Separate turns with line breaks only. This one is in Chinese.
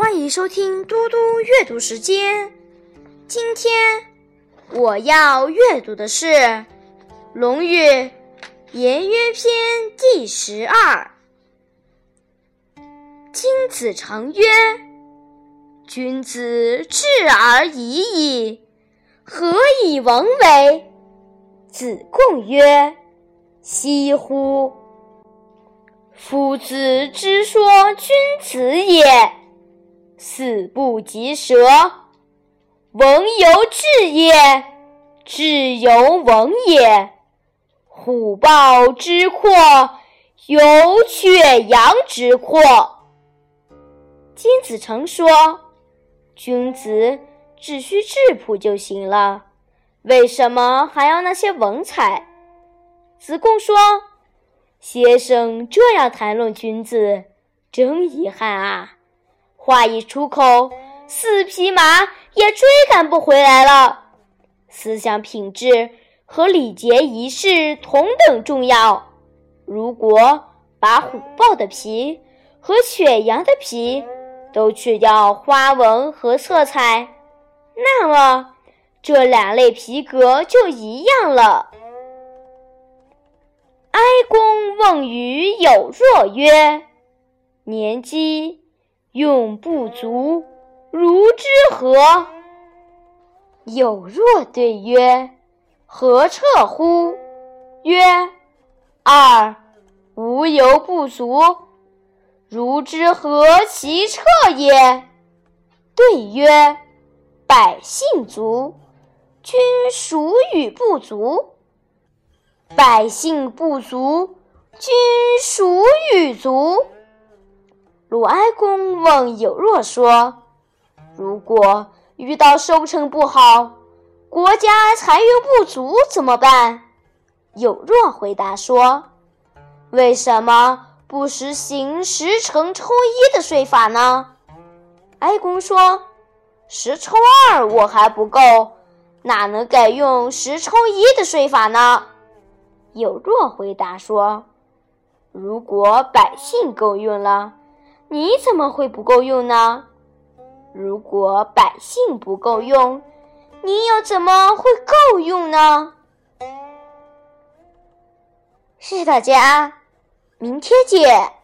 欢迎收听嘟嘟阅读时间。今天我要阅读的是《论语·颜渊篇》第十二。君子成曰：“君子质而已矣，何以文为？”子贡曰：“惜乎！夫子之说君子也。”死不及舌，文犹至也；至犹文也。虎豹之阔，有犬羊之阔。金子成说：“君子只需质朴就行了，为什么还要那些文采？”子贡说：“先生这样谈论君子，真遗憾啊。”话一出口，四匹马也追赶不回来了。思想品质和礼节仪式同等重要。如果把虎豹的皮和犬羊的皮都去掉花纹和色彩，那么这两类皮革就一样了。哀公问于有若曰：“年纪。”用不足，如之何？有若对曰：“何彻乎？”曰：“二，无由不足。如之何其彻也？”对曰：“百姓足，君孰与不足？百姓不足，君孰与足？”鲁哀公问有若说：“如果遇到收成不好，国家财源不足怎么办？”有若回答说：“为什么不实行十成抽一的税法呢？”哀公说：“十抽二我还不够，哪能改用十抽一的税法呢？”有若回答说：“如果百姓够用了。”你怎么会不够用呢？如果百姓不够用，你又怎么会够用呢？谢谢大家，明天见。